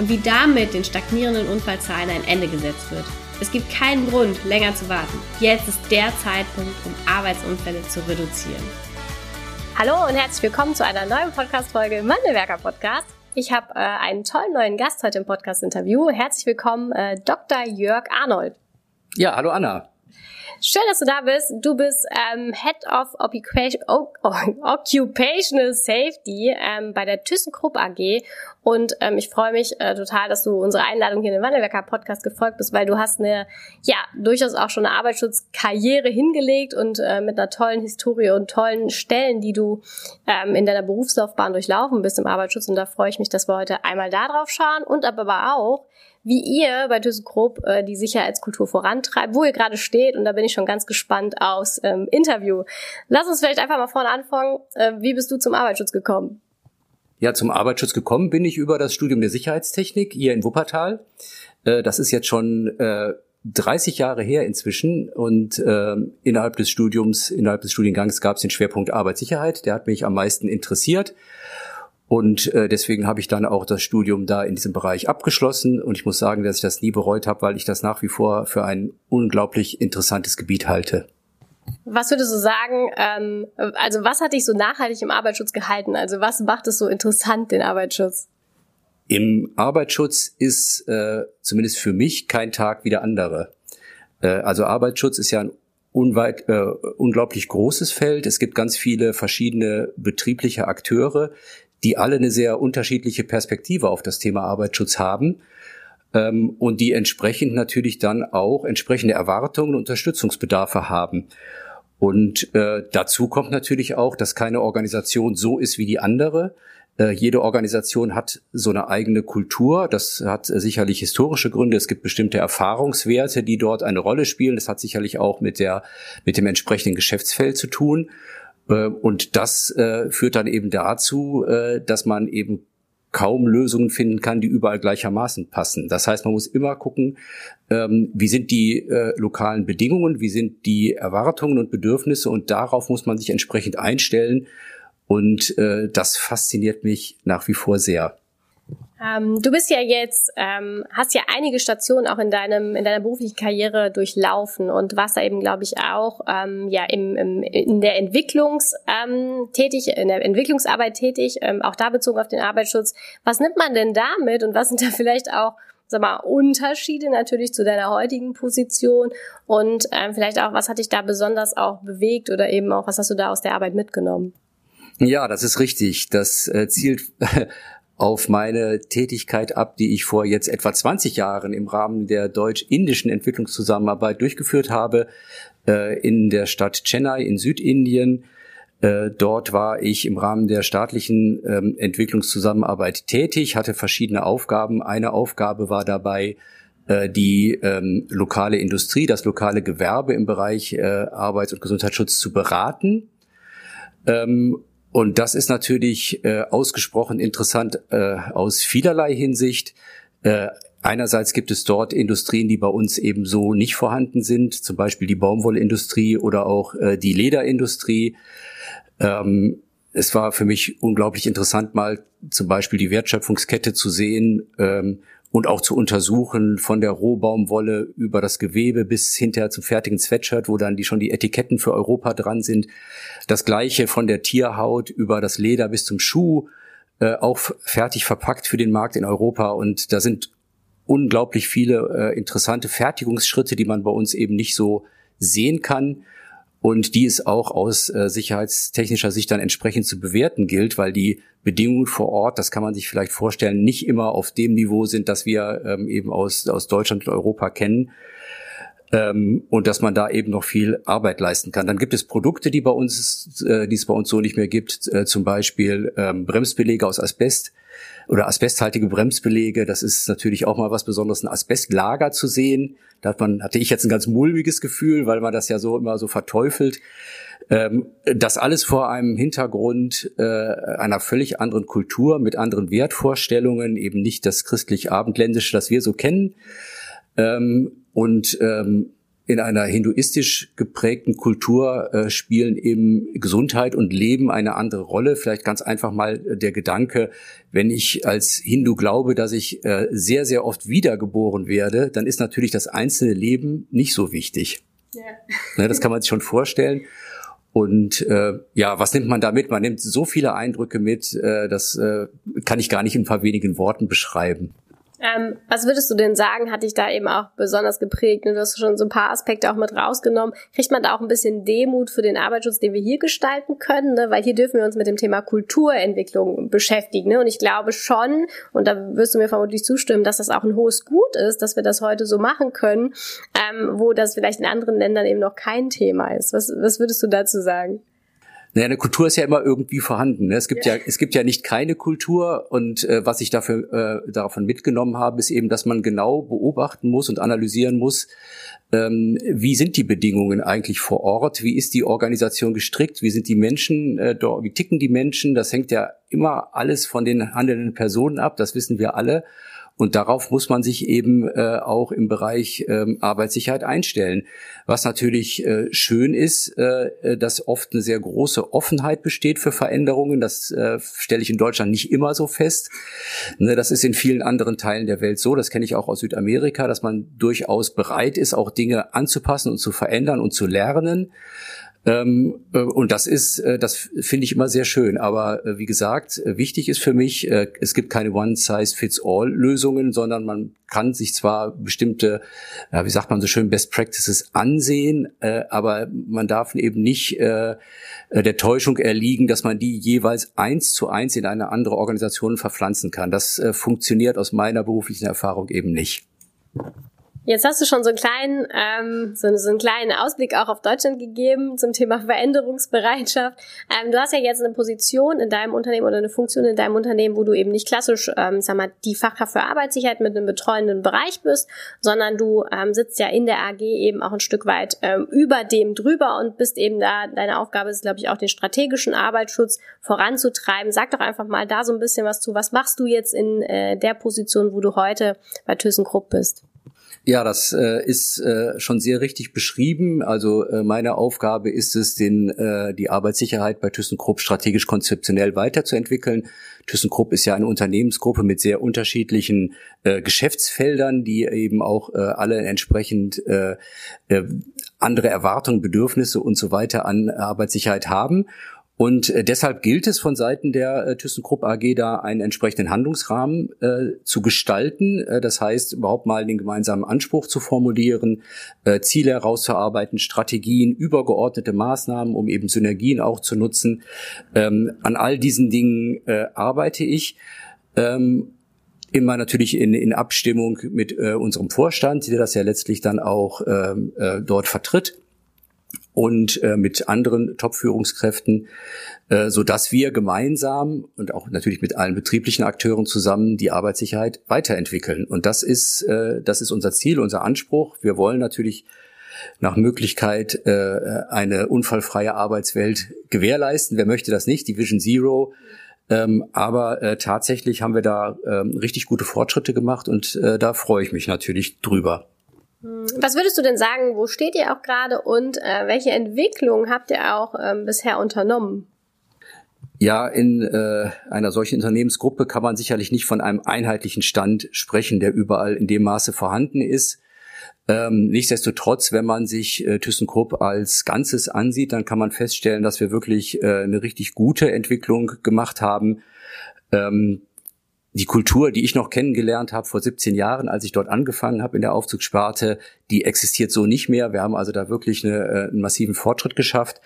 und wie damit den stagnierenden Unfallzahlen ein Ende gesetzt wird. Es gibt keinen Grund, länger zu warten. Jetzt ist der Zeitpunkt, um Arbeitsunfälle zu reduzieren. Hallo und herzlich willkommen zu einer neuen Podcast-Folge im Wandelwerker Podcast. Ich habe äh, einen tollen neuen Gast heute im Podcast-Interview. Herzlich willkommen, äh, Dr. Jörg Arnold. Ja, hallo Anna. Schön, dass du da bist. Du bist ähm, Head of Occupation, Occupational Safety ähm, bei der ThyssenKrupp AG und ähm, ich freue mich äh, total, dass du unsere Einladung hier in den Wandelwerker Podcast gefolgt bist, weil du hast eine, ja, durchaus auch schon eine Arbeitsschutzkarriere hingelegt und äh, mit einer tollen Historie und tollen Stellen, die du ähm, in deiner Berufslaufbahn durchlaufen bist im Arbeitsschutz und da freue ich mich, dass wir heute einmal da drauf schauen und aber auch, wie ihr bei ThyssenKrupp äh, die Sicherheitskultur vorantreibt, wo ihr gerade steht. Und da bin ich schon ganz gespannt aufs ähm, Interview. Lass uns vielleicht einfach mal vorne anfangen. Äh, wie bist du zum Arbeitsschutz gekommen? Ja, zum Arbeitsschutz gekommen bin ich über das Studium der Sicherheitstechnik hier in Wuppertal. Äh, das ist jetzt schon äh, 30 Jahre her inzwischen und äh, innerhalb des Studiums, innerhalb des Studiengangs gab es den Schwerpunkt Arbeitssicherheit. Der hat mich am meisten interessiert. Und äh, deswegen habe ich dann auch das Studium da in diesem Bereich abgeschlossen. Und ich muss sagen, dass ich das nie bereut habe, weil ich das nach wie vor für ein unglaublich interessantes Gebiet halte. Was würdest du sagen, ähm, also was hat dich so nachhaltig im Arbeitsschutz gehalten? Also was macht es so interessant, den Arbeitsschutz? Im Arbeitsschutz ist äh, zumindest für mich kein Tag wie der andere. Äh, also Arbeitsschutz ist ja ein unweit, äh, unglaublich großes Feld. Es gibt ganz viele verschiedene betriebliche Akteure, die alle eine sehr unterschiedliche Perspektive auf das Thema Arbeitsschutz haben ähm, und die entsprechend natürlich dann auch entsprechende Erwartungen und Unterstützungsbedarfe haben. Und äh, dazu kommt natürlich auch, dass keine Organisation so ist wie die andere. Äh, jede Organisation hat so eine eigene Kultur. Das hat äh, sicherlich historische Gründe. Es gibt bestimmte Erfahrungswerte, die dort eine Rolle spielen. Das hat sicherlich auch mit der mit dem entsprechenden Geschäftsfeld zu tun. Äh, und das führt dann eben dazu, dass man eben kaum Lösungen finden kann, die überall gleichermaßen passen. Das heißt, man muss immer gucken, ähm, wie sind die lokalen Bedingungen, wie sind die Erwartungen und Bedürfnisse und darauf muss man sich entsprechend einstellen. Und das fasziniert mich nach wie vor sehr. Ähm, du bist ja jetzt, ähm, hast ja einige Stationen auch in deinem in deiner beruflichen Karriere durchlaufen und warst da eben, glaube ich, auch ähm, ja im, im, in der Entwicklungs ähm, tätig, in der Entwicklungsarbeit tätig, ähm, auch da bezogen auf den Arbeitsschutz. Was nimmt man denn damit und was sind da vielleicht auch sag mal, Unterschiede natürlich zu deiner heutigen Position und ähm, vielleicht auch, was hat dich da besonders auch bewegt oder eben auch, was hast du da aus der Arbeit mitgenommen? Ja, das ist richtig. Das äh, zielt auf meine Tätigkeit ab, die ich vor jetzt etwa 20 Jahren im Rahmen der deutsch-indischen Entwicklungszusammenarbeit durchgeführt habe äh, in der Stadt Chennai in Südindien. Äh, dort war ich im Rahmen der staatlichen ähm, Entwicklungszusammenarbeit tätig, hatte verschiedene Aufgaben. Eine Aufgabe war dabei, äh, die ähm, lokale Industrie, das lokale Gewerbe im Bereich äh, Arbeits- und Gesundheitsschutz zu beraten. Ähm, und das ist natürlich äh, ausgesprochen interessant äh, aus vielerlei Hinsicht. Äh, einerseits gibt es dort Industrien, die bei uns eben so nicht vorhanden sind, zum Beispiel die Baumwollindustrie oder auch äh, die Lederindustrie. Ähm, es war für mich unglaublich interessant, mal zum Beispiel die Wertschöpfungskette zu sehen ähm, und auch zu untersuchen von der Rohbaumwolle über das Gewebe bis hinterher zum fertigen Sweatshirt, wo dann die schon die Etiketten für Europa dran sind. Das gleiche von der Tierhaut über das Leder bis zum Schuh, äh, auch fertig verpackt für den Markt in Europa. Und da sind unglaublich viele äh, interessante Fertigungsschritte, die man bei uns eben nicht so sehen kann und die es auch aus äh, sicherheitstechnischer Sicht dann entsprechend zu bewerten gilt, weil die Bedingungen vor Ort, das kann man sich vielleicht vorstellen, nicht immer auf dem Niveau sind, das wir ähm, eben aus, aus Deutschland und Europa kennen. Ähm, und dass man da eben noch viel Arbeit leisten kann. Dann gibt es Produkte, die bei uns, äh, die es bei uns so nicht mehr gibt, äh, zum Beispiel ähm, Bremsbeläge aus Asbest. Oder asbesthaltige Bremsbelege. Das ist natürlich auch mal was Besonderes, ein Asbestlager zu sehen. Da hat man, hatte ich jetzt ein ganz mulmiges Gefühl, weil man das ja so immer so verteufelt. Ähm, das alles vor einem Hintergrund äh, einer völlig anderen Kultur mit anderen Wertvorstellungen, eben nicht das christlich-abendländische, das wir so kennen. Ähm, und ähm, in einer hinduistisch geprägten Kultur äh, spielen eben Gesundheit und Leben eine andere Rolle. Vielleicht ganz einfach mal der Gedanke, wenn ich als Hindu glaube, dass ich äh, sehr, sehr oft wiedergeboren werde, dann ist natürlich das einzelne Leben nicht so wichtig. Ja. Ne, das kann man sich schon vorstellen. Und äh, ja, was nimmt man da mit? Man nimmt so viele Eindrücke mit, äh, das äh, kann ich gar nicht in ein paar wenigen Worten beschreiben. Ähm, was würdest du denn sagen, hat dich da eben auch besonders geprägt? Du hast schon so ein paar Aspekte auch mit rausgenommen. Kriegt man da auch ein bisschen Demut für den Arbeitsschutz, den wir hier gestalten können? Ne? Weil hier dürfen wir uns mit dem Thema Kulturentwicklung beschäftigen. Ne? Und ich glaube schon, und da wirst du mir vermutlich zustimmen, dass das auch ein hohes Gut ist, dass wir das heute so machen können, ähm, wo das vielleicht in anderen Ländern eben noch kein Thema ist. Was, was würdest du dazu sagen? Naja, eine Kultur ist ja immer irgendwie vorhanden. Ne? Es gibt ja. ja, es gibt ja nicht keine Kultur und äh, was ich dafür äh, davon mitgenommen habe, ist eben, dass man genau beobachten muss und analysieren muss, ähm, wie sind die Bedingungen eigentlich vor Ort, wie ist die Organisation gestrickt, wie sind die Menschen äh, dort, wie ticken die Menschen. Das hängt ja immer alles von den handelnden Personen ab. Das wissen wir alle. Und darauf muss man sich eben äh, auch im Bereich ähm, Arbeitssicherheit einstellen. Was natürlich äh, schön ist, äh, dass oft eine sehr große Offenheit besteht für Veränderungen. Das äh, stelle ich in Deutschland nicht immer so fest. Ne, das ist in vielen anderen Teilen der Welt so. Das kenne ich auch aus Südamerika, dass man durchaus bereit ist, auch Dinge anzupassen und zu verändern und zu lernen. Ähm, äh, und das ist, äh, das finde ich immer sehr schön. Aber äh, wie gesagt, wichtig ist für mich, es gibt keine One-Size-Fits-All-Lösungen, sondern man kann sich zwar bestimmte, wie sagt man so schön, Best Practices ansehen, aber man darf eben nicht der Täuschung erliegen, dass man die jeweils eins zu eins in eine andere Organisation verpflanzen kann. Das funktioniert aus meiner beruflichen Erfahrung eben nicht. Jetzt hast du schon so einen kleinen, ähm, so, so einen kleinen Ausblick auch auf Deutschland gegeben zum Thema Veränderungsbereitschaft. Ähm, du hast ja jetzt eine Position in deinem Unternehmen oder eine Funktion in deinem Unternehmen, wo du eben nicht klassisch, ähm, sag mal, die Fachkraft für Arbeitssicherheit mit einem betreuenden Bereich bist, sondern du ähm, sitzt ja in der AG eben auch ein Stück weit ähm, über dem drüber und bist eben da, deine Aufgabe ist, glaube ich, auch den strategischen Arbeitsschutz voranzutreiben. Sag doch einfach mal da so ein bisschen was zu. Was machst du jetzt in äh, der Position, wo du heute bei ThyssenKrupp bist? Ja, das äh, ist äh, schon sehr richtig beschrieben. Also äh, meine Aufgabe ist es, den, äh, die Arbeitssicherheit bei ThyssenKrupp strategisch konzeptionell weiterzuentwickeln. ThyssenKrupp ist ja eine Unternehmensgruppe mit sehr unterschiedlichen äh, Geschäftsfeldern, die eben auch äh, alle entsprechend äh, äh, andere Erwartungen, Bedürfnisse und so weiter an Arbeitssicherheit haben. Und äh, deshalb gilt es von Seiten der äh, ThyssenKrupp AG da einen entsprechenden Handlungsrahmen äh, zu gestalten. Äh, das heißt, überhaupt mal den gemeinsamen Anspruch zu formulieren, äh, Ziele herauszuarbeiten, Strategien, übergeordnete Maßnahmen, um eben Synergien auch zu nutzen. Ähm, an all diesen Dingen äh, arbeite ich. Ähm, immer natürlich in, in Abstimmung mit äh, unserem Vorstand, der das ja letztlich dann auch ähm, äh, dort vertritt und äh, mit anderen Top-Führungskräften, äh, so dass wir gemeinsam und auch natürlich mit allen betrieblichen Akteuren zusammen die Arbeitssicherheit weiterentwickeln. Und das ist, äh, das ist unser Ziel, unser Anspruch. Wir wollen natürlich nach Möglichkeit äh, eine unfallfreie Arbeitswelt gewährleisten. Wer möchte das nicht? Die Vision Zero. Ähm, aber äh, tatsächlich haben wir da ähm, richtig gute Fortschritte gemacht und äh, da freue ich mich natürlich drüber. Was würdest du denn sagen, wo steht ihr auch gerade und äh, welche Entwicklung habt ihr auch ähm, bisher unternommen? Ja, in äh, einer solchen Unternehmensgruppe kann man sicherlich nicht von einem einheitlichen Stand sprechen, der überall in dem Maße vorhanden ist. Ähm, nichtsdestotrotz, wenn man sich äh, ThyssenKrupp als Ganzes ansieht, dann kann man feststellen, dass wir wirklich äh, eine richtig gute Entwicklung gemacht haben. Ähm, die Kultur, die ich noch kennengelernt habe vor 17 Jahren, als ich dort angefangen habe in der Aufzugssparte, die existiert so nicht mehr. Wir haben also da wirklich eine, äh, einen massiven Fortschritt geschafft.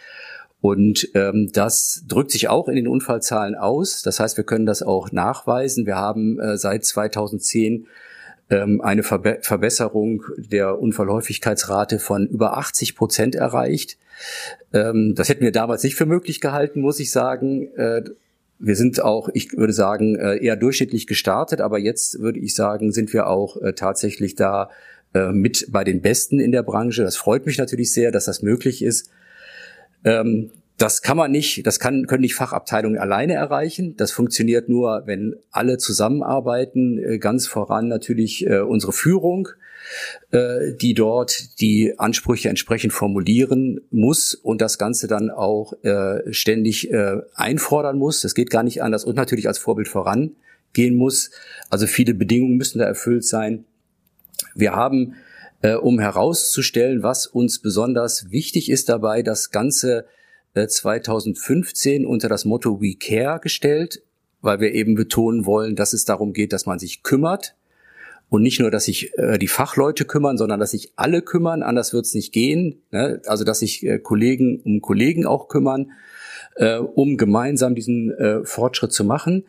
Und ähm, das drückt sich auch in den Unfallzahlen aus. Das heißt, wir können das auch nachweisen. Wir haben äh, seit 2010 ähm, eine Verbe Verbesserung der Unfallhäufigkeitsrate von über 80 Prozent erreicht. Ähm, das hätten wir damals nicht für möglich gehalten, muss ich sagen. Äh, wir sind auch, ich würde sagen, äh, eher durchschnittlich gestartet, aber jetzt würde ich sagen, sind wir auch äh, tatsächlich da äh, mit bei den Besten in der Branche. Das freut mich natürlich sehr, dass das möglich ist. Ähm, das kann man nicht, das kann, können nicht Fachabteilungen alleine erreichen. Das funktioniert nur, wenn alle zusammenarbeiten. Ganz voran natürlich unsere Führung, die dort die Ansprüche entsprechend formulieren muss und das Ganze dann auch ständig einfordern muss. Das geht gar nicht anders und natürlich als Vorbild vorangehen muss. Also viele Bedingungen müssen da erfüllt sein. Wir haben, äh, um herauszustellen, was uns besonders wichtig ist dabei, das Ganze äh, 2015 unter das Motto We Care gestellt, weil wir eben betonen wollen, dass es darum geht, dass man sich kümmert. Und nicht nur, dass sich äh, die Fachleute kümmern, sondern dass sich alle kümmern, anders wird es nicht gehen. Ne? Also dass sich äh, Kollegen um Kollegen auch kümmern, äh, um gemeinsam diesen äh, Fortschritt zu machen.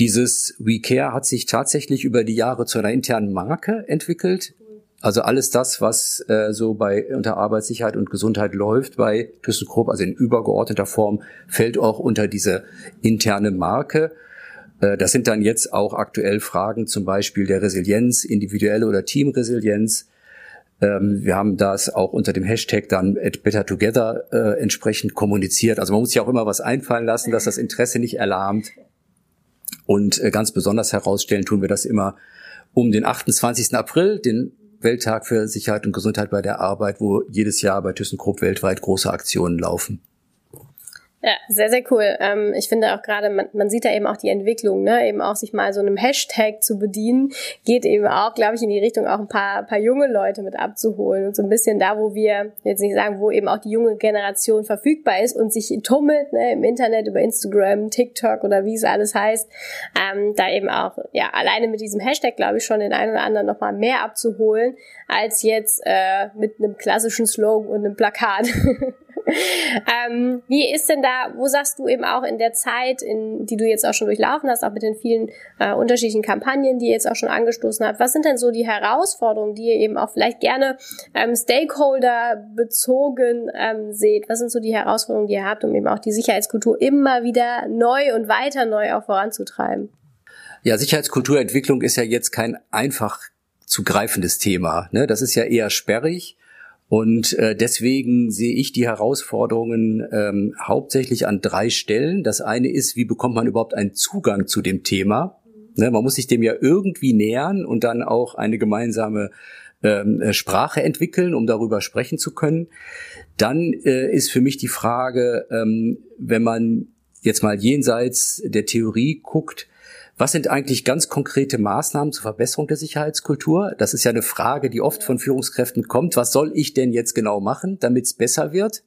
Dieses WeCare hat sich tatsächlich über die Jahre zu einer internen Marke entwickelt. Also alles das, was äh, so bei unter Arbeitssicherheit und Gesundheit läuft bei ThyssenKrupp, also in übergeordneter Form, fällt auch unter diese interne Marke. Äh, das sind dann jetzt auch aktuell Fragen zum Beispiel der Resilienz, individuelle oder Teamresilienz. Ähm, wir haben das auch unter dem Hashtag dann at Better Together äh, entsprechend kommuniziert. Also man muss sich auch immer was einfallen lassen, dass das Interesse nicht erlahmt. Und äh, ganz besonders herausstellen tun wir das immer um den 28. April, den Welttag für Sicherheit und Gesundheit bei der Arbeit, wo jedes Jahr bei ThyssenKrupp weltweit große Aktionen laufen. Ja, sehr, sehr cool. Ähm, ich finde auch gerade, man, man sieht da eben auch die Entwicklung, ne? eben auch sich mal so einem Hashtag zu bedienen, geht eben auch, glaube ich, in die Richtung, auch ein paar, paar junge Leute mit abzuholen und so ein bisschen da, wo wir, jetzt nicht sagen, wo eben auch die junge Generation verfügbar ist und sich tummelt ne? im Internet über Instagram, TikTok oder wie es alles heißt, ähm, da eben auch, ja, alleine mit diesem Hashtag, glaube ich, schon den einen oder anderen nochmal mehr abzuholen, als jetzt äh, mit einem klassischen Slogan und einem Plakat. ähm, wie ist denn da, wo sagst du eben auch in der Zeit, in die du jetzt auch schon durchlaufen hast, auch mit den vielen äh, unterschiedlichen Kampagnen, die ihr jetzt auch schon angestoßen habt, was sind denn so die Herausforderungen, die ihr eben auch vielleicht gerne ähm, Stakeholder bezogen ähm, seht? Was sind so die Herausforderungen, die ihr habt, um eben auch die Sicherheitskultur immer wieder neu und weiter neu auch voranzutreiben? Ja, Sicherheitskulturentwicklung ist ja jetzt kein einfach zu greifendes Thema. Ne? Das ist ja eher sperrig. Und äh, deswegen sehe ich die Herausforderungen ähm, hauptsächlich an drei Stellen. Das eine ist, wie bekommt man überhaupt einen Zugang zu dem Thema? Ne, man muss sich dem ja irgendwie nähern und dann auch eine gemeinsame ähm, äh, Sprache entwickeln, um darüber sprechen zu können. Dann äh, ist für mich die Frage, ähm, wenn man jetzt mal jenseits der Theorie guckt, was sind eigentlich ganz konkrete Maßnahmen zur Verbesserung der Sicherheitskultur? Das ist ja eine Frage, die oft von Führungskräften kommt. Was soll ich denn jetzt genau machen, damit es besser wird?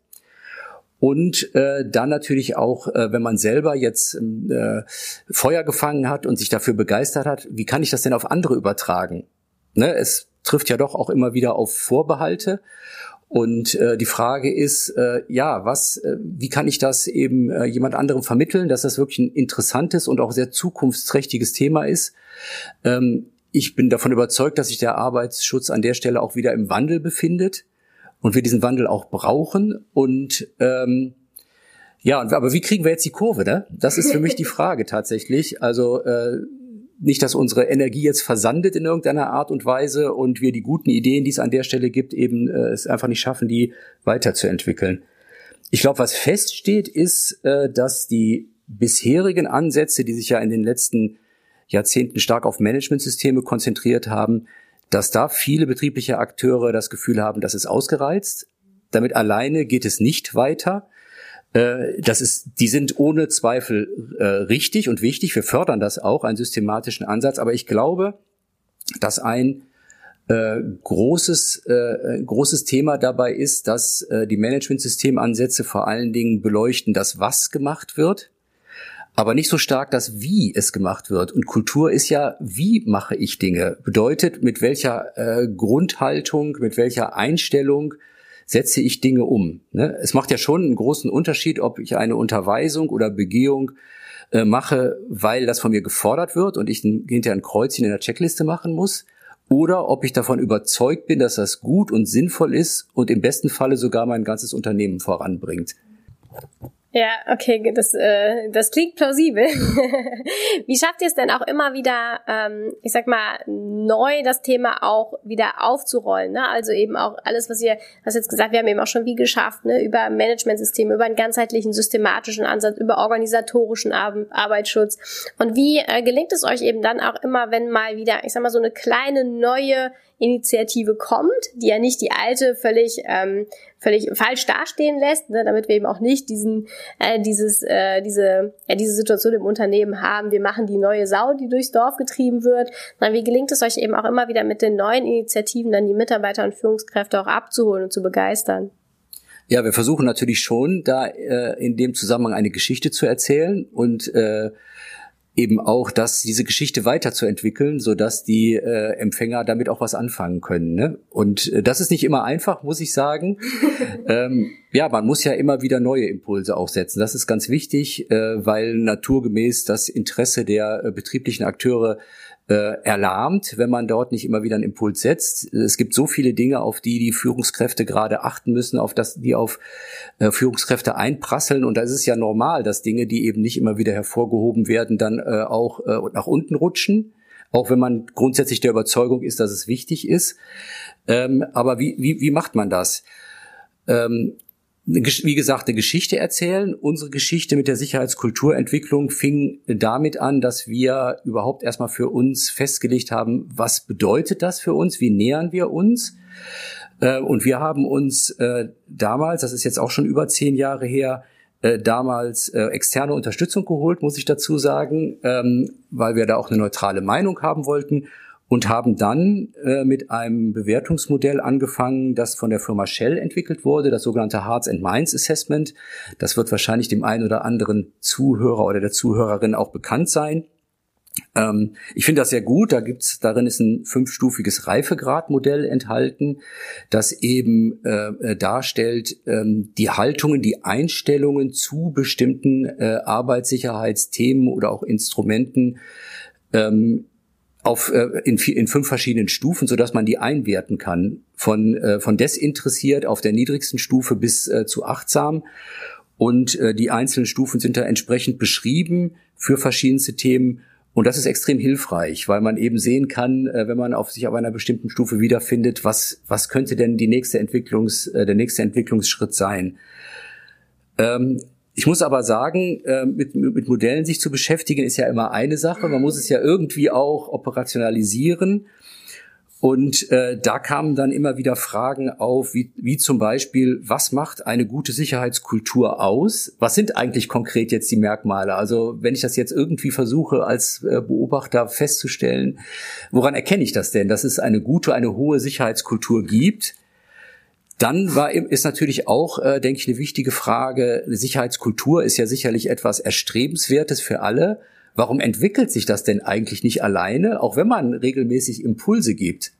Und äh, dann natürlich auch, äh, wenn man selber jetzt äh, Feuer gefangen hat und sich dafür begeistert hat, wie kann ich das denn auf andere übertragen? Ne, es trifft ja doch auch immer wieder auf Vorbehalte. Und äh, die Frage ist, äh, ja, was, äh, wie kann ich das eben äh, jemand anderem vermitteln, dass das wirklich ein interessantes und auch sehr zukunftsträchtiges Thema ist? Ähm, ich bin davon überzeugt, dass sich der Arbeitsschutz an der Stelle auch wieder im Wandel befindet und wir diesen Wandel auch brauchen. Und ähm, ja, aber wie kriegen wir jetzt die Kurve? Ne? Das ist für mich die Frage tatsächlich. Also äh, nicht, dass unsere Energie jetzt versandet in irgendeiner Art und Weise und wir die guten Ideen, die es an der Stelle gibt, eben äh, es einfach nicht schaffen, die weiterzuentwickeln. Ich glaube, was feststeht, ist, äh, dass die bisherigen Ansätze, die sich ja in den letzten Jahrzehnten stark auf Managementsysteme konzentriert haben, dass da viele betriebliche Akteure das Gefühl haben, das ist ausgereizt. Damit alleine geht es nicht weiter. Äh, das ist, die sind ohne Zweifel äh, richtig und wichtig. Wir fördern das auch, einen systematischen Ansatz. Aber ich glaube, dass ein äh, großes, äh, großes Thema dabei ist, dass äh, die Managementsystemansätze vor allen Dingen beleuchten, das was gemacht wird, aber nicht so stark das wie es gemacht wird. Und Kultur ist ja, wie mache ich Dinge? Bedeutet, mit welcher äh, Grundhaltung, mit welcher Einstellung setze ich Dinge um. Ne? Es macht ja schon einen großen Unterschied, ob ich eine Unterweisung oder Begehung äh, mache, weil das von mir gefordert wird und ich hinterher ein Kreuzchen in der Checkliste machen muss, oder ob ich davon überzeugt bin, dass das gut und sinnvoll ist und im besten Falle sogar mein ganzes Unternehmen voranbringt. Ja, okay, das, äh, das klingt plausibel. Wie schafft ihr es denn auch immer wieder, ähm, ich sag mal, neu das Thema auch wieder aufzurollen? Ne? Also eben auch alles, was ihr, hast jetzt gesagt, wir haben eben auch schon wie geschafft, ne? über Managementsysteme, über einen ganzheitlichen systematischen Ansatz, über organisatorischen Ar Arbeitsschutz. Und wie äh, gelingt es euch eben dann auch immer, wenn mal wieder, ich sag mal, so eine kleine neue Initiative kommt, die ja nicht die alte völlig ähm, völlig falsch dastehen lässt, ne, damit wir eben auch nicht diesen äh, dieses äh, diese ja, diese Situation im Unternehmen haben. Wir machen die neue Sau, die durchs Dorf getrieben wird. Na, wie gelingt es euch eben auch immer wieder mit den neuen Initiativen dann die Mitarbeiter und Führungskräfte auch abzuholen und zu begeistern? Ja, wir versuchen natürlich schon, da äh, in dem Zusammenhang eine Geschichte zu erzählen und äh, eben auch, dass diese Geschichte weiterzuentwickeln, so dass die äh, Empfänger damit auch was anfangen können. Ne? Und äh, das ist nicht immer einfach, muss ich sagen. ähm, ja, man muss ja immer wieder neue Impulse auch setzen. Das ist ganz wichtig, äh, weil naturgemäß das Interesse der äh, betrieblichen Akteure äh, erlahmt, wenn man dort nicht immer wieder einen Impuls setzt. Es gibt so viele Dinge, auf die die Führungskräfte gerade achten müssen, auf das die auf äh, Führungskräfte einprasseln. Und da ist es ja normal, dass Dinge, die eben nicht immer wieder hervorgehoben werden, dann äh, auch äh, nach unten rutschen. Auch wenn man grundsätzlich der Überzeugung ist, dass es wichtig ist. Ähm, aber wie, wie, wie macht man das? Ähm, wie gesagt, eine Geschichte erzählen. Unsere Geschichte mit der Sicherheitskulturentwicklung fing damit an, dass wir überhaupt erstmal für uns festgelegt haben, was bedeutet das für uns, wie nähern wir uns. Äh, und wir haben uns äh, damals, das ist jetzt auch schon über zehn Jahre her, äh, damals externe Unterstützung geholt, muss ich dazu sagen, ähm, weil wir da auch eine neutrale Meinung haben wollten und haben dann äh, mit einem Bewertungsmodell angefangen, das von der Firma Shell entwickelt wurde, das sogenannte Hearts and Minds Assessment. Das wird wahrscheinlich dem einen oder anderen Zuhörer oder der Zuhörerin auch bekannt sein. Ähm, ich finde das sehr gut. Da gibt's darin ist ein fünfstufiges Reifegradmodell enthalten, das eben äh, darstellt ähm, die Haltungen, die Einstellungen zu bestimmten äh, Arbeitssicherheitsthemen oder auch Instrumenten ähm, auf, äh, in, in fünf verschiedenen Stufen, so dass man die einwerten kann. Von, äh, von desinteressiert auf der niedrigsten Stufe bis äh, zu achtsam. Und äh, die einzelnen Stufen sind da entsprechend beschrieben für verschiedenste Themen. Und das ist extrem hilfreich, weil man eben sehen kann, äh, wenn man auf sich auf einer bestimmten Stufe wiederfindet, was, was könnte denn die nächste Entwicklungs, äh, der nächste Entwicklungsschritt sein. Ähm, ich muss aber sagen, äh, mit, mit Modellen sich zu beschäftigen, ist ja immer eine Sache. Man muss es ja irgendwie auch operationalisieren. Und äh, da kamen dann immer wieder Fragen auf, wie, wie zum Beispiel, was macht eine gute Sicherheitskultur aus? Was sind eigentlich konkret jetzt die Merkmale? Also wenn ich das jetzt irgendwie versuche als äh, Beobachter festzustellen, woran erkenne ich das denn, dass es eine gute, eine hohe Sicherheitskultur gibt? Dann war, ist natürlich auch, äh, denke ich, eine wichtige Frage, eine Sicherheitskultur ist ja sicherlich etwas Erstrebenswertes für alle. Warum entwickelt sich das denn eigentlich nicht alleine, auch wenn man regelmäßig Impulse gibt?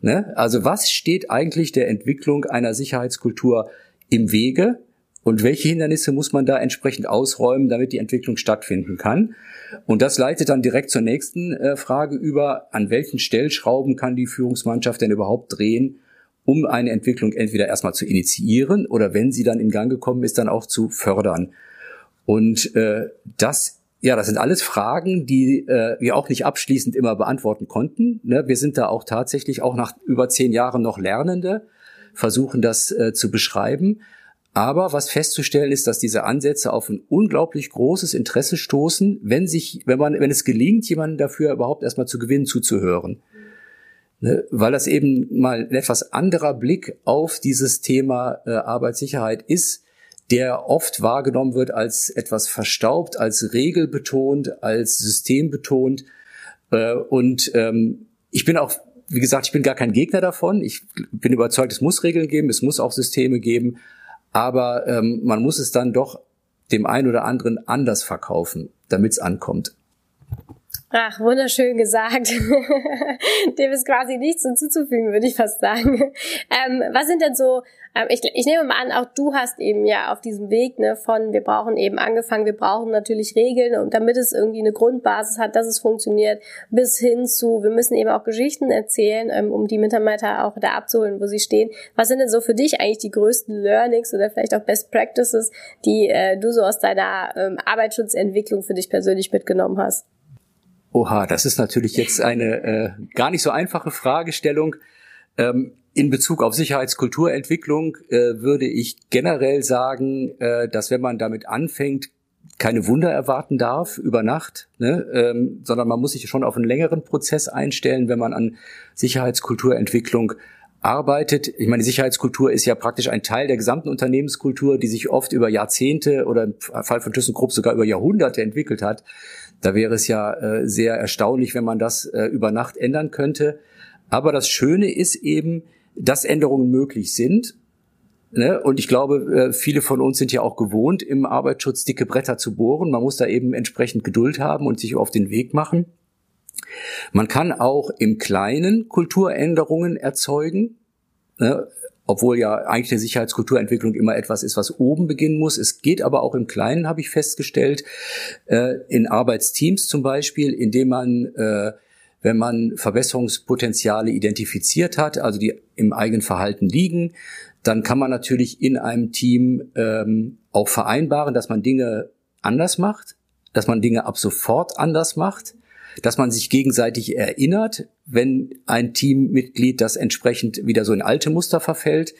Ne? Also was steht eigentlich der Entwicklung einer Sicherheitskultur im Wege und welche Hindernisse muss man da entsprechend ausräumen, damit die Entwicklung stattfinden kann? Und das leitet dann direkt zur nächsten äh, Frage über, an welchen Stellschrauben kann die Führungsmannschaft denn überhaupt drehen, um eine Entwicklung entweder erstmal zu initiieren oder wenn sie dann in Gang gekommen ist, dann auch zu fördern. Und äh, das ja, das sind alles Fragen, die äh, wir auch nicht abschließend immer beantworten konnten. Ne? Wir sind da auch tatsächlich auch nach über zehn Jahren noch Lernende, versuchen das äh, zu beschreiben. Aber was festzustellen ist, dass diese Ansätze auf ein unglaublich großes Interesse stoßen, wenn sich, wenn man, wenn es gelingt, jemanden dafür überhaupt erstmal zu gewinnen, zuzuhören ne, weil das eben mal ein etwas anderer Blick auf dieses Thema äh, Arbeitssicherheit ist, der oft wahrgenommen wird als etwas verstaubt, als regelbetont, als systembetont. Äh, und ähm, ich bin auch, wie gesagt, ich bin gar kein Gegner davon. Ich bin überzeugt, es muss Regeln geben, es muss auch Systeme geben, aber ähm, man muss es dann doch dem einen oder anderen anders verkaufen, damit es ankommt. Ach, wunderschön gesagt. Dem ist quasi nichts hinzuzufügen, würde ich fast sagen. Ähm, was sind denn so, ähm, ich, ich nehme mal an, auch du hast eben ja auf diesem Weg ne, von, wir brauchen eben angefangen, wir brauchen natürlich Regeln, und damit es irgendwie eine Grundbasis hat, dass es funktioniert, bis hin zu, wir müssen eben auch Geschichten erzählen, ähm, um die Mitarbeiter auch da abzuholen, wo sie stehen. Was sind denn so für dich eigentlich die größten Learnings oder vielleicht auch Best Practices, die äh, du so aus deiner ähm, Arbeitsschutzentwicklung für dich persönlich mitgenommen hast? Oha, das ist natürlich jetzt eine äh, gar nicht so einfache Fragestellung. Ähm, in Bezug auf Sicherheitskulturentwicklung äh, würde ich generell sagen, äh, dass wenn man damit anfängt, keine Wunder erwarten darf über Nacht, ne, ähm, sondern man muss sich schon auf einen längeren Prozess einstellen, wenn man an Sicherheitskulturentwicklung arbeitet. Ich meine, die Sicherheitskultur ist ja praktisch ein Teil der gesamten Unternehmenskultur, die sich oft über Jahrzehnte oder im Fall von ThyssenKrupp sogar über Jahrhunderte entwickelt hat. Da wäre es ja äh, sehr erstaunlich, wenn man das äh, über Nacht ändern könnte. Aber das Schöne ist eben, dass Änderungen möglich sind. Ne? Und ich glaube, äh, viele von uns sind ja auch gewohnt, im Arbeitsschutz dicke Bretter zu bohren. Man muss da eben entsprechend Geduld haben und sich auf den Weg machen. Man kann auch im Kleinen Kulturänderungen erzeugen. Ne? Obwohl ja eigentlich eine Sicherheitskulturentwicklung immer etwas ist, was oben beginnen muss. Es geht aber auch im Kleinen, habe ich festgestellt, äh, in Arbeitsteams zum Beispiel, indem man, äh, wenn man Verbesserungspotenziale identifiziert hat, also die im eigenen Verhalten liegen, dann kann man natürlich in einem Team ähm, auch vereinbaren, dass man Dinge anders macht, dass man Dinge ab sofort anders macht dass man sich gegenseitig erinnert, wenn ein Teammitglied das entsprechend wieder so in alte Muster verfällt,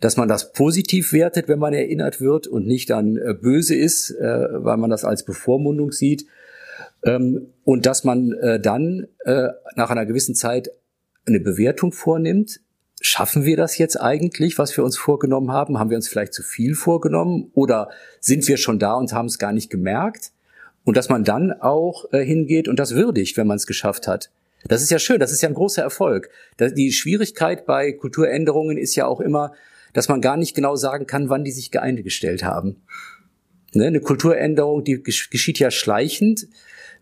dass man das positiv wertet, wenn man erinnert wird und nicht dann äh, böse ist, äh, weil man das als Bevormundung sieht. Ähm, und dass man äh, dann nach einer gewissen Zeit eine Bewertung vornimmt. Schaffen wir das jetzt eigentlich, was wir uns vorgenommen haben? Haben wir uns vielleicht zu viel vorgenommen oder sind wir schon da und haben es gar nicht gemerkt? Und dass man dann auch äh, hingeht und das würdigt, wenn man es geschafft hat. Das ist ja schön, das ist ja ein großer Erfolg. Die Schwierigkeit bei Kulturänderungen ist ja auch immer, dass man gar nicht genau sagen kann, wann die sich eingestellt haben. Ne, eine Kulturänderung, die geschieht ja schleichend.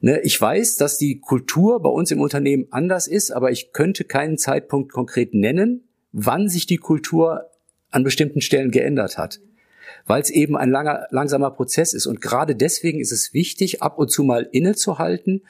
Ne, ich weiß, dass die Kultur bei uns im Unternehmen anders ist, aber ich könnte keinen Zeitpunkt konkret nennen, wann sich die Kultur an bestimmten Stellen geändert hat weil es eben ein langer, langsamer Prozess ist. Und gerade deswegen ist es wichtig, ab und zu mal innezuhalten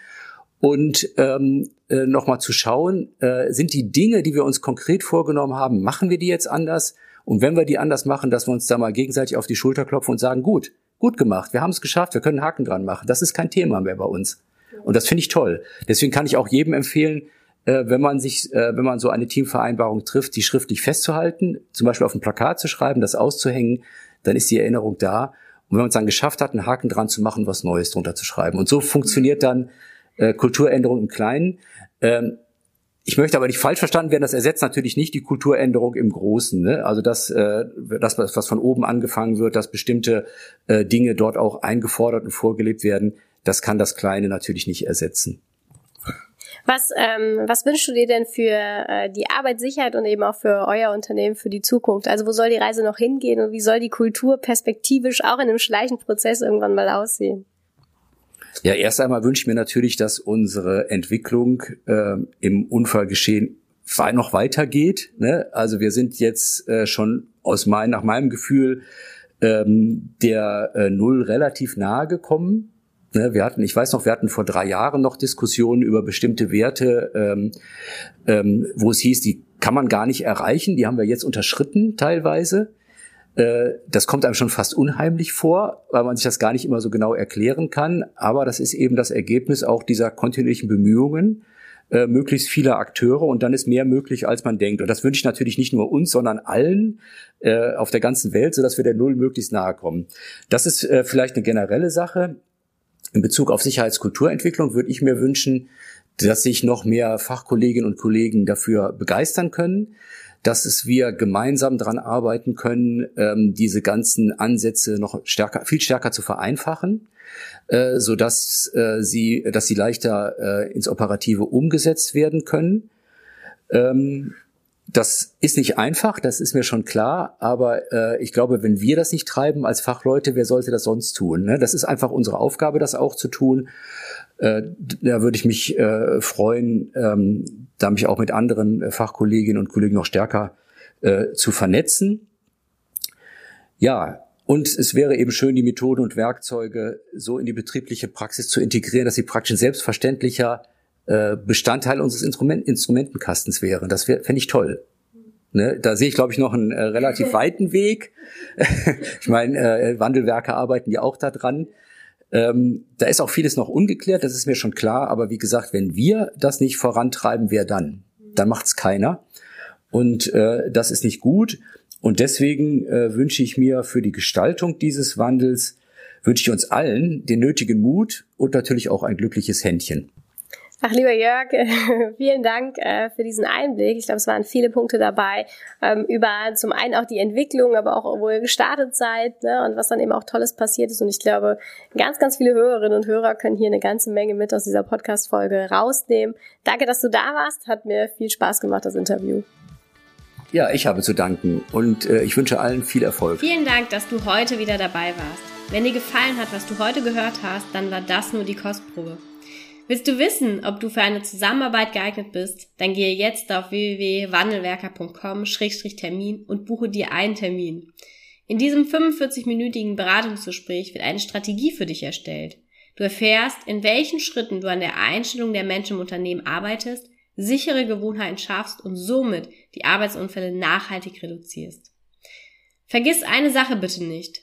und ähm, äh, nochmal zu schauen, äh, sind die Dinge, die wir uns konkret vorgenommen haben, machen wir die jetzt anders? Und wenn wir die anders machen, dass wir uns da mal gegenseitig auf die Schulter klopfen und sagen, gut, gut gemacht, wir haben es geschafft, wir können Haken dran machen. Das ist kein Thema mehr bei uns. Und das finde ich toll. Deswegen kann ich auch jedem empfehlen, äh, wenn man sich, äh, wenn man so eine Teamvereinbarung trifft, die schriftlich festzuhalten, zum Beispiel auf ein Plakat zu schreiben, das auszuhängen, dann ist die Erinnerung da. Und wenn man es dann geschafft hat, einen Haken dran zu machen, was Neues drunter zu schreiben. Und so funktioniert dann äh, Kulturänderung im Kleinen. Ähm, ich möchte aber nicht falsch verstanden werden, das ersetzt natürlich nicht die Kulturänderung im Großen. Ne? Also das, äh, das, was von oben angefangen wird, dass bestimmte äh, Dinge dort auch eingefordert und vorgelebt werden, das kann das Kleine natürlich nicht ersetzen. Was, ähm, was wünschst du dir denn für äh, die Arbeitssicherheit und eben auch für euer Unternehmen für die Zukunft? Also wo soll die Reise noch hingehen und wie soll die Kultur perspektivisch auch in einem schleichenden Prozess irgendwann mal aussehen? Ja, erst einmal wünsche ich mir natürlich, dass unsere Entwicklung äh, im Unfallgeschehen noch weitergeht. Ne? Also wir sind jetzt äh, schon aus mein, nach meinem Gefühl ähm, der äh, Null relativ nahe gekommen. Ne, wir hatten, ich weiß noch, wir hatten vor drei Jahren noch Diskussionen über bestimmte Werte, ähm, ähm, wo es hieß, die kann man gar nicht erreichen. Die haben wir jetzt unterschritten teilweise. Äh, das kommt einem schon fast unheimlich vor, weil man sich das gar nicht immer so genau erklären kann. Aber das ist eben das Ergebnis auch dieser kontinuierlichen Bemühungen äh, möglichst viele Akteure und dann ist mehr möglich, als man denkt. Und das wünsche ich natürlich nicht nur uns, sondern allen äh, auf der ganzen Welt, sodass wir der Null möglichst nahe kommen. Das ist äh, vielleicht eine generelle Sache. In Bezug auf Sicherheitskulturentwicklung würde ich mir wünschen, dass sich noch mehr Fachkolleginnen und Kollegen dafür begeistern können, dass es wir gemeinsam daran arbeiten können, ähm, diese ganzen Ansätze noch stärker, viel stärker zu vereinfachen, äh, so dass äh, sie, dass sie leichter äh, ins Operative umgesetzt werden können. Ähm, Das ist nicht einfach, das ist mir schon klar, aber äh, ich glaube, wenn wir das nicht treiben als Fachleute, wer sollte das sonst tun? Ne? Das ist einfach unsere Aufgabe, das auch zu tun. Äh, da würde ich mich äh, freuen, ähm, da mich auch mit anderen äh, Fachkolleginnen und Kollegen noch stärker äh, zu vernetzen. Ja, und es wäre eben schön, die Methoden und Werkzeuge so in die betriebliche Praxis zu integrieren, dass sie praktisch selbstverständlicher äh, Bestandteil unseres Instrument Instrumentenkastens wären. Das fände ich toll. Ne, da sehe ich, glaube ich, noch einen äh, relativ weiten Weg. ich meine, äh, Wandelwerke arbeiten ja auch da dran. Ähm, da ist auch vieles noch ungeklärt, das ist mir schon klar. Aber wie gesagt, wenn wir das nicht vorantreiben, wer dann? Dann macht's keiner. Und äh, das ist nicht gut. Und deswegen äh, wünsche ich mir für die Gestaltung dieses Wandels, wünsche ich uns allen den nötigen Mut und natürlich auch ein glückliches Händchen. Ach, lieber Jörg, vielen Dank äh, für diesen Einblick. Ich glaube, es waren viele Punkte dabei, ähm, über zum einen auch die Entwicklung, aber auch, wo ihr gestartet seid ne, und was dann eben auch Tolles passiert ist. Und ich glaube, ganz, ganz viele Hörerinnen und Hörer können hier eine ganze Menge mit aus dieser Podcast-Folge rausnehmen. Danke, dass du da warst. Hat mir viel Spaß gemacht, das Interview. Ja, ich habe zu danken und äh, ich wünsche allen viel Erfolg. Vielen Dank, dass du heute wieder dabei warst. Wenn dir gefallen hat, was du heute gehört hast, dann war das nur die Kostprobe. Willst du wissen, ob du für eine Zusammenarbeit geeignet bist? Dann gehe jetzt auf www.wandelwerker.com-termin und buche dir einen Termin. In diesem 45-minütigen Beratungsgespräch wird eine Strategie für dich erstellt. Du erfährst, in welchen Schritten du an der Einstellung der Menschen im Unternehmen arbeitest, sichere Gewohnheiten schaffst und somit die Arbeitsunfälle nachhaltig reduzierst. Vergiss eine Sache bitte nicht.